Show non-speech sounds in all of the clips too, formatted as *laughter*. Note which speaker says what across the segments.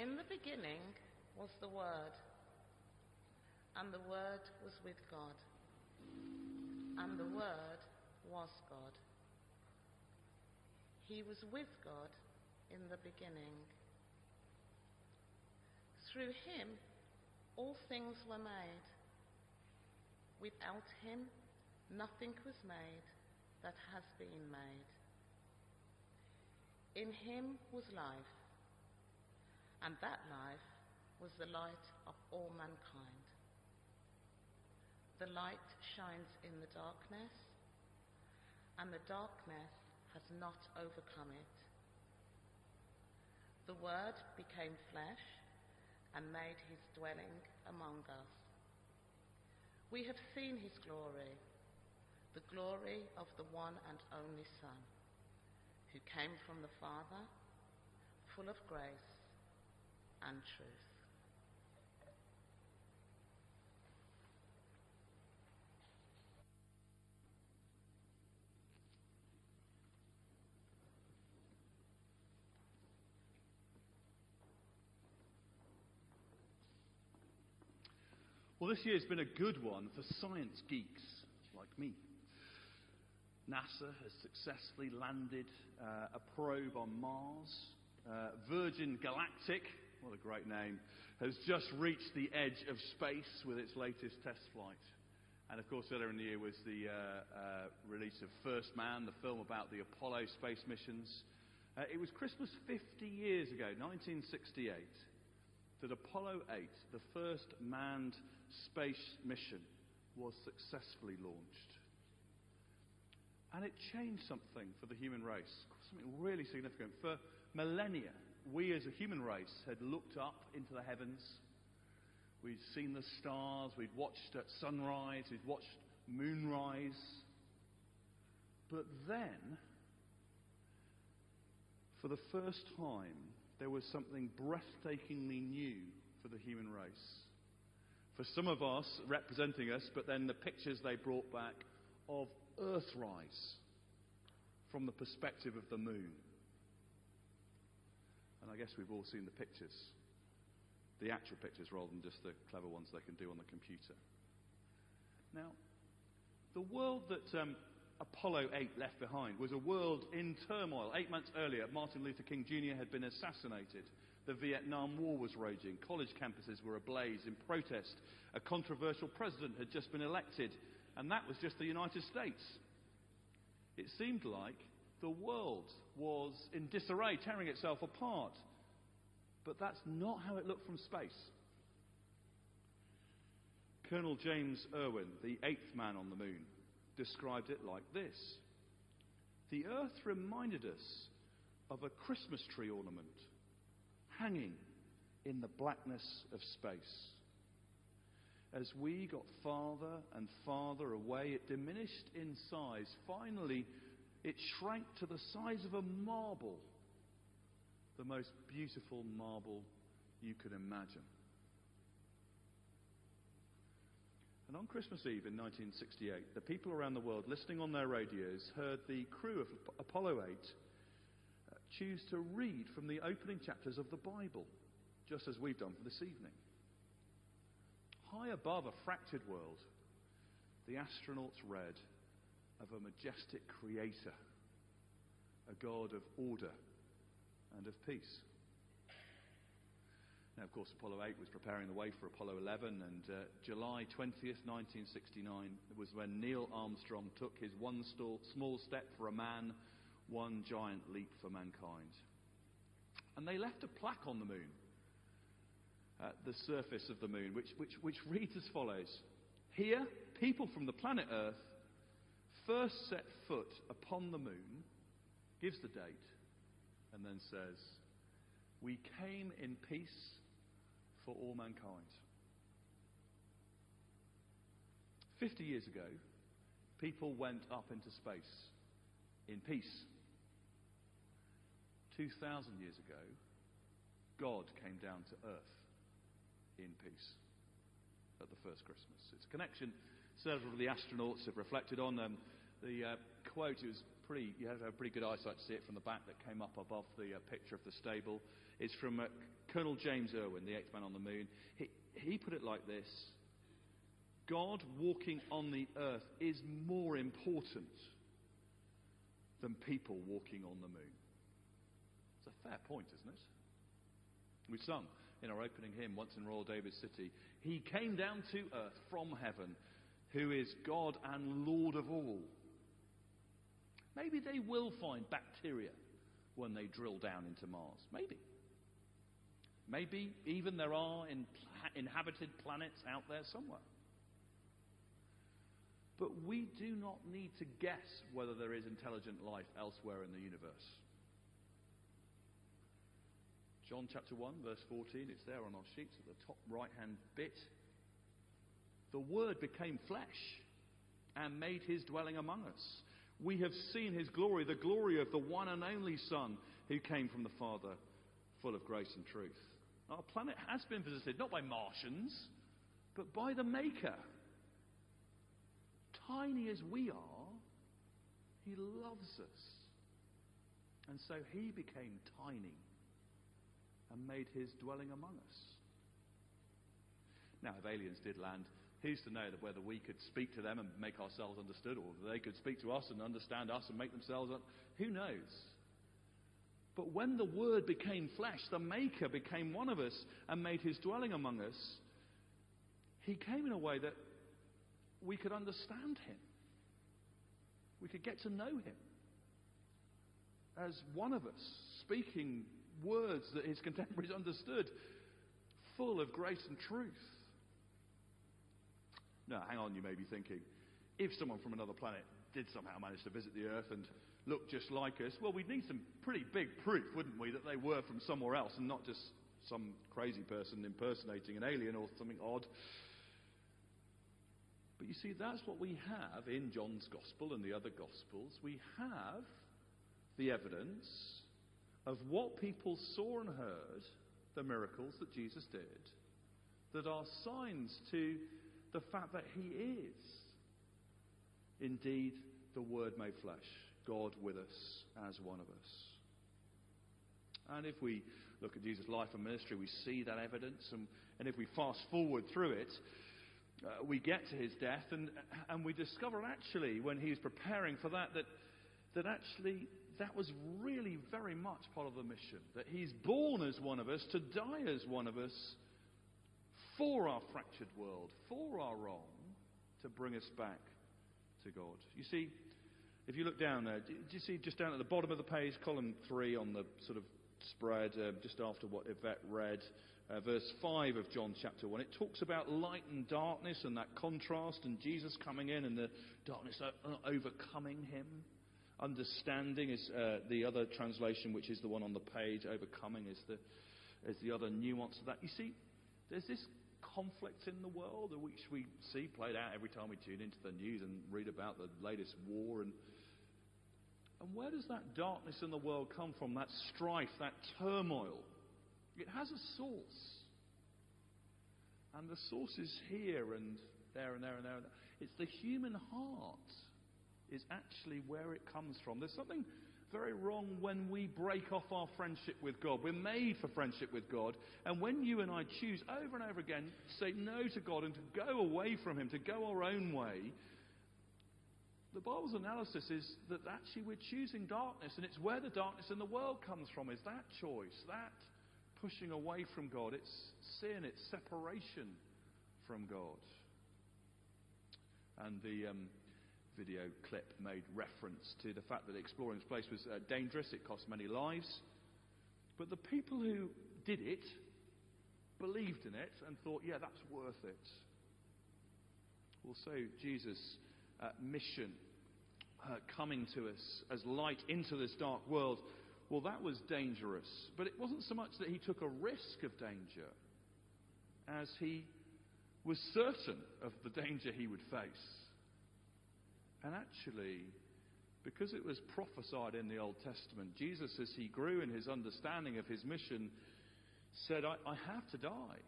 Speaker 1: In the beginning was the Word, and the Word was with God, and the Word was God. He was with God in the beginning. Through him, all things were made. Without him, nothing was made that has been made. In him was life, and that life was the light of all mankind. The light shines in the darkness, and the darkness has not overcome it. The Word became flesh and made his dwelling among us. We have seen his glory, the glory of the one and only Son, who came from the Father, full of grace and truth.
Speaker 2: Well, this year's been a good one for science geeks like me. NASA has successfully landed uh, a probe on Mars. Uh, Virgin Galactic, what a great name, has just reached the edge of space with its latest test flight. And of course, earlier in the year was the uh, uh release of First Man, the film about the Apollo space missions. Uh, it was Christmas 50 years ago, 1968, that Apollo 8, the first manned space mission, was successfully launched. And it changed something for the human race, something really significant. For millennia, we as a human race had looked up into the heavens. We'd seen the stars, we'd watched at sunrise, we'd watched moonrise. But then, for the first time, there was something breathtakingly new for the human race. For some of us, representing us, but then the pictures they brought back of Earthrise from the perspective of the moon. And I guess we've all seen the pictures, the actual pictures rather than just the clever ones they can do on the computer. Now, the world that um, Apollo 8 left behind was a world in turmoil. Eight months earlier, Martin Luther King Jr. had been assassinated. The Vietnam War was raging. College campuses were ablaze in protest. A controversial president had just been elected, and that was just the United States. It seemed like the world was in disarray, tearing itself apart. But that's not how it looked from space. Colonel James Irwin, the eighth man on the moon, described it like this The earth reminded us of a Christmas tree ornament hanging in the blackness of space. As we got farther and farther away, it diminished in size. Finally, it shrank to the size of a marble, the most beautiful marble you could imagine. And on Christmas Eve in 1968, the people around the world listening on their radios heard the crew of Apollo 8 uh, choose to read from the opening chapters of the Bible, just as we've done for this evening. High above a fractured world, the astronauts read of a majestic creator, a God of order and of peace. Now, of course, Apollo 8 was preparing the way for Apollo 11, and uh, July 20th, 1969, was when Neil Armstrong took his one small step for a man, one giant leap for mankind. And they left a plaque on the moon, at the surface of the moon, which, which, which reads as follows Here, people from the planet Earth first set foot upon the moon, gives the date, and then says, We came in peace for all mankind. Fifty years ago, people went up into space in peace. Two thousand years ago, God came down to earth in peace at the first Christmas. It's a connection several of the astronauts have reflected on. Um, the uh, quote was pretty, you have to have pretty good eyesight to see it from the back that came up above the uh, picture of the stable. It's from uh, Colonel James Irwin, the eighth man on the moon. He, he put it like this God walking on the earth is more important than people walking on the moon. It's a fair point, isn't it? We sung in our opening hymn, once in Royal David City, He came down to earth from heaven, who is God and Lord of all. Maybe they will find bacteria when they drill down into Mars. Maybe. Maybe even there are in, inhabited planets out there somewhere. But we do not need to guess whether there is intelligent life elsewhere in the universe. John chapter 1, verse 14, it's there on our sheets at the top right hand bit. The Word became flesh and made his dwelling among us. We have seen his glory, the glory of the one and only Son who came from the Father, full of grace and truth. Our planet has been visited not by Martians, but by the Maker. Tiny as we are, he loves us. And so he became tiny and made his dwelling among us. Now, if aliens did land Who's to know that whether we could speak to them and make ourselves understood, or they could speak to us and understand us and make themselves up? Who knows? But when the Word became flesh, the Maker became one of us and made his dwelling among us, he came in a way that we could understand him. We could get to know him as one of us, speaking words that his contemporaries *laughs* understood, full of grace and truth. Now, hang on, you may be thinking. If someone from another planet did somehow manage to visit the Earth and look just like us, well, we'd need some pretty big proof, wouldn't we, that they were from somewhere else and not just some crazy person impersonating an alien or something odd. But you see, that's what we have in John's Gospel and the other Gospels. We have the evidence of what people saw and heard, the miracles that Jesus did, that are signs to the fact that He is indeed the Word made flesh, God with us as one of us. And if we look at Jesus' life and ministry, we see that evidence. And, and if we fast forward through it, uh, we get to his death and, and we discover actually when he's preparing for that, that, that actually that was really very much part of the mission. That he's born as one of us, to die as one of us, for our fractured world, for our wrong, to bring us back to God. You see, if you look down there, do you see just down at the bottom of the page, column 3 on the sort of spread, uh, just after what Yvette read, uh, verse 5 of John chapter 1, it talks about light and darkness and that contrast and Jesus coming in and the darkness overcoming him. Understanding is uh, the other translation, which is the one on the page. Overcoming is the, is the other nuance of that. You see, there's this conflict in the world, which we see played out every time we tune into the news and read about the latest war. And, and where does that darkness in the world come from? That strife, that turmoil? It has a source. And the source is here and there and there and there. And there. It's the human heart is actually where it comes from. There's something very wrong when we break off our friendship with God. We're made for friendship with God. And when you and I choose over and over again to say no to God and to go away from Him, to go our own way, the Bible's analysis is that actually we're choosing darkness, and it's where the darkness in the world comes from, is that choice, that pushing away from God. It's sin, it's separation from God. And the. Um, video clip made reference to the fact that exploring this place was uh, dangerous, it cost many lives. But the people who did it believed in it and thought, yeah, that's worth it. Also, Jesus' uh, mission uh, coming to us as light into this dark world, well, that was dangerous. But it wasn't so much that he took a risk of danger as he was certain of the danger he would face. And actually, because it was prophesied in the Old Testament, Jesus, as he grew in his understanding of his mission, said, I, I have to die.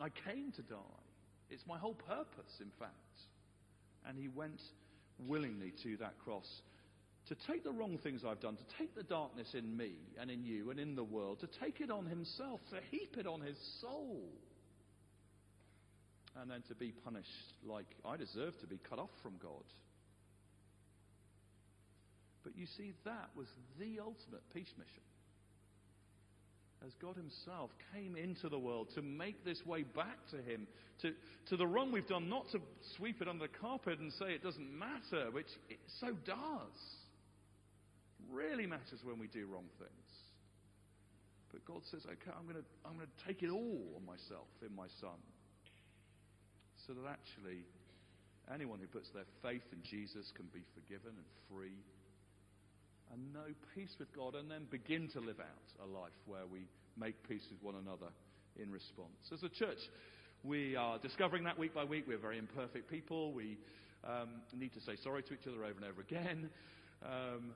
Speaker 2: I came to die. It's my whole purpose, in fact. And he went willingly to that cross to take the wrong things I've done, to take the darkness in me and in you and in the world, to take it on himself, to heap it on his soul, and then to be punished like I deserve to be cut off from God. But you see, that was the ultimate peace mission. As God Himself came into the world to make this way back to Him, to, to the wrong we've done, not to sweep it under the carpet and say it doesn't matter, which it so does. Really matters when we do wrong things. But God says, okay, I'm going to I'm going to take it all on myself in my Son. So that actually anyone who puts their faith in Jesus can be forgiven and free and know peace with God and then begin to live out a life where we make peace with one another in response. As a church, we are discovering that week by week. We're very imperfect people. We um, need to say sorry to each other over and over again. Um,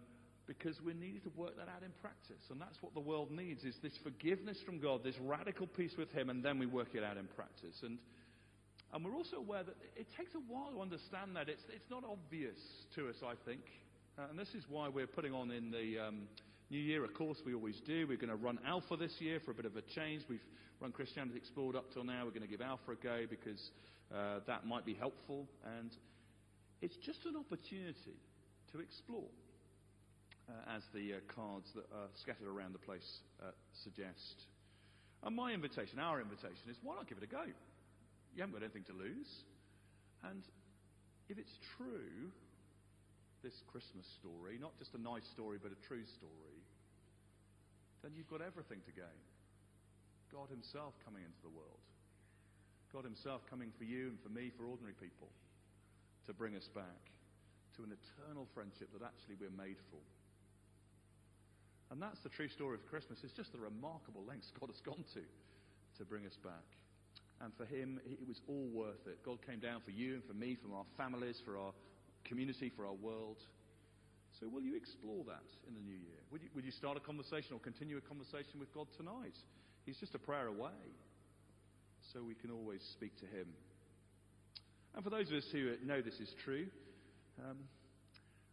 Speaker 2: because we need to work that out in practice. And that's what the world needs is this forgiveness from God, this radical peace with Him, and then we work it out in practice. And, and we're also aware that it takes a while to understand that. It's, it's not obvious to us, I think. Uh, and this is why we're putting on in the um, new year, of course, we always do. We're going to run Alpha this year for a bit of a change. We've run Christianity Explored up till now. We're going to give Alpha a go because uh, that might be helpful. And it's just an opportunity to explore uh, as the uh, cards that are scattered around the place uh, suggest. And my invitation, our invitation, is why not give it a go? You haven't got anything to lose. And if it's true, this Christmas story, not just a nice story, but a true story, then you've got everything to gain. God Himself coming into the world. God Himself coming for you and for me, for ordinary people, to bring us back to an eternal friendship that actually we're made for. And that's the true story of Christmas. It's just the remarkable lengths *laughs* God has gone to to bring us back. And for him, it was all worth it. God came down for you and for me, for our families, for our community, for our world. So will you explore that in the new year? Would you, would you start a conversation or continue a conversation with God tonight? He's just a prayer away. So we can always speak to him. And for those of us who know this is true, um,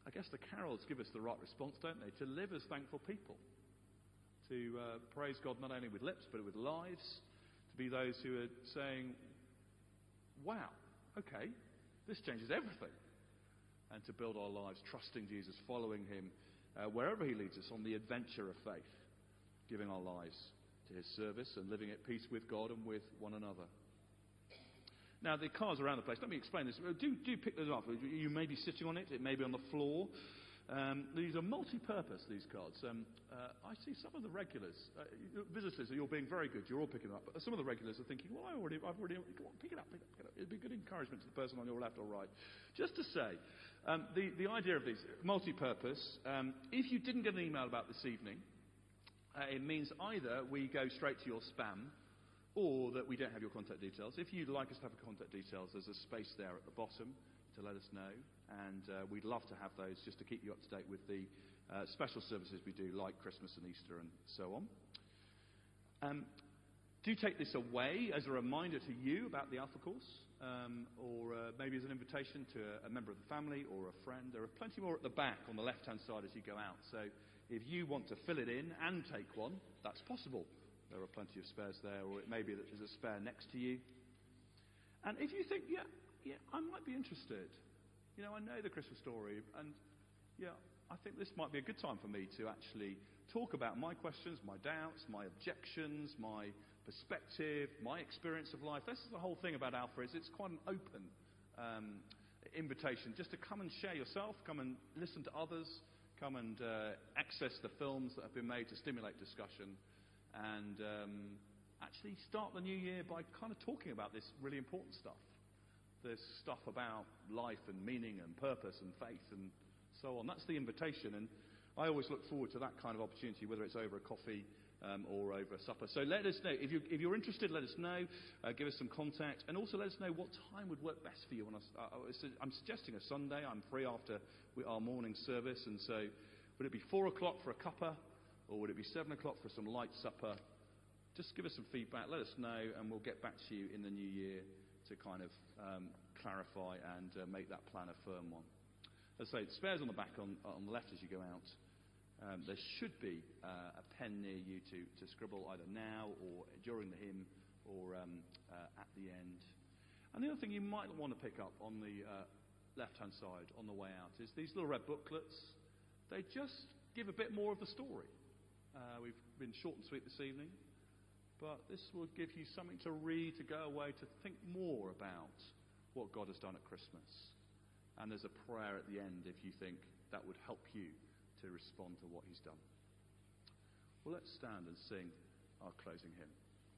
Speaker 2: I guess the carols give us the right response, don't they? To live as thankful people. To uh, praise God not only with lips, but with lives. To be those who are saying, wow, okay, this changes everything. And to build our lives trusting Jesus, following Him uh, wherever He leads us on the adventure of faith, giving our lives to His service and living at peace with God and with one another. Now, the cars around the place, let me explain this. Do, do pick those up. You may be sitting on it, it may be on the floor. Um, these are multi-purpose, these cards. Um, uh, I see some of the regulars, uh, visitors, you're being very good, you're all picking up. But some of the regulars are thinking, well, I already, I've already, on, pick it up, pick it up, pick it up. It'd be good encouragement to the person on your left or right. Just to say, um, the, the idea of these, multi-purpose, um, if you didn't get an email about this evening, uh, it means either we go straight to your spam, or that we don't have your contact details. If you'd like us to have your contact details, there's a space there at the bottom to let us know, and uh, we'd love to have those just to keep you up to date with the uh, special services we do, like Christmas and Easter and so on. Um, do take this away as a reminder to you about the Alpha course, um, or uh, maybe as an invitation to a, a, member of the family or a friend. There are plenty more at the back on the left hand side as you go out. So if you want to fill it in and take one, that's possible. There are plenty of spares there, or it may be that there's a spare next to you. And if you think, yeah, yeah, I might be interested. You know, I know the Christmas story, and yeah, I think this might be a good time for me to actually talk about my questions, my doubts, my objections, my perspective, my experience of life. This is the whole thing about Alpha is it's quite an open um, invitation just to come and share yourself, come and listen to others, come and uh, access the films that have been made to stimulate discussion and um, actually start the new year by kind of talking about this really important stuff. This stuff about life and meaning and purpose and faith and so on. That's the invitation, and I always look forward to that kind of opportunity, whether it's over a coffee um, or over a supper. So let us know. If, you, you're interested, let us know. Uh, give us some contact. And also let us know what time would work best for you. On a, uh, I'm suggesting a Sunday. I'm free after our morning service. And so would it be 4 o'clock for a cuppa? Or would it be 7 o'clock for some light supper? Just give us some feedback, let us know, and we'll get back to you in the new year to kind of um, clarify and uh, make that plan a firm one. As I say, spares on the back on, on the left as you go out. Um, there should be uh, a pen near you to, to scribble either now or during the hymn or um, uh, at the end. And the other thing you might want to pick up on the uh, left hand side on the way out is these little red booklets. They just give a bit more of the story. Uh, we've been short and sweet this evening, but this will give you something to read, to go away, to think more about what God has done at Christmas. And there's a prayer at the end if you think that would help you to respond to what He's done. Well, let's stand and sing our closing hymn.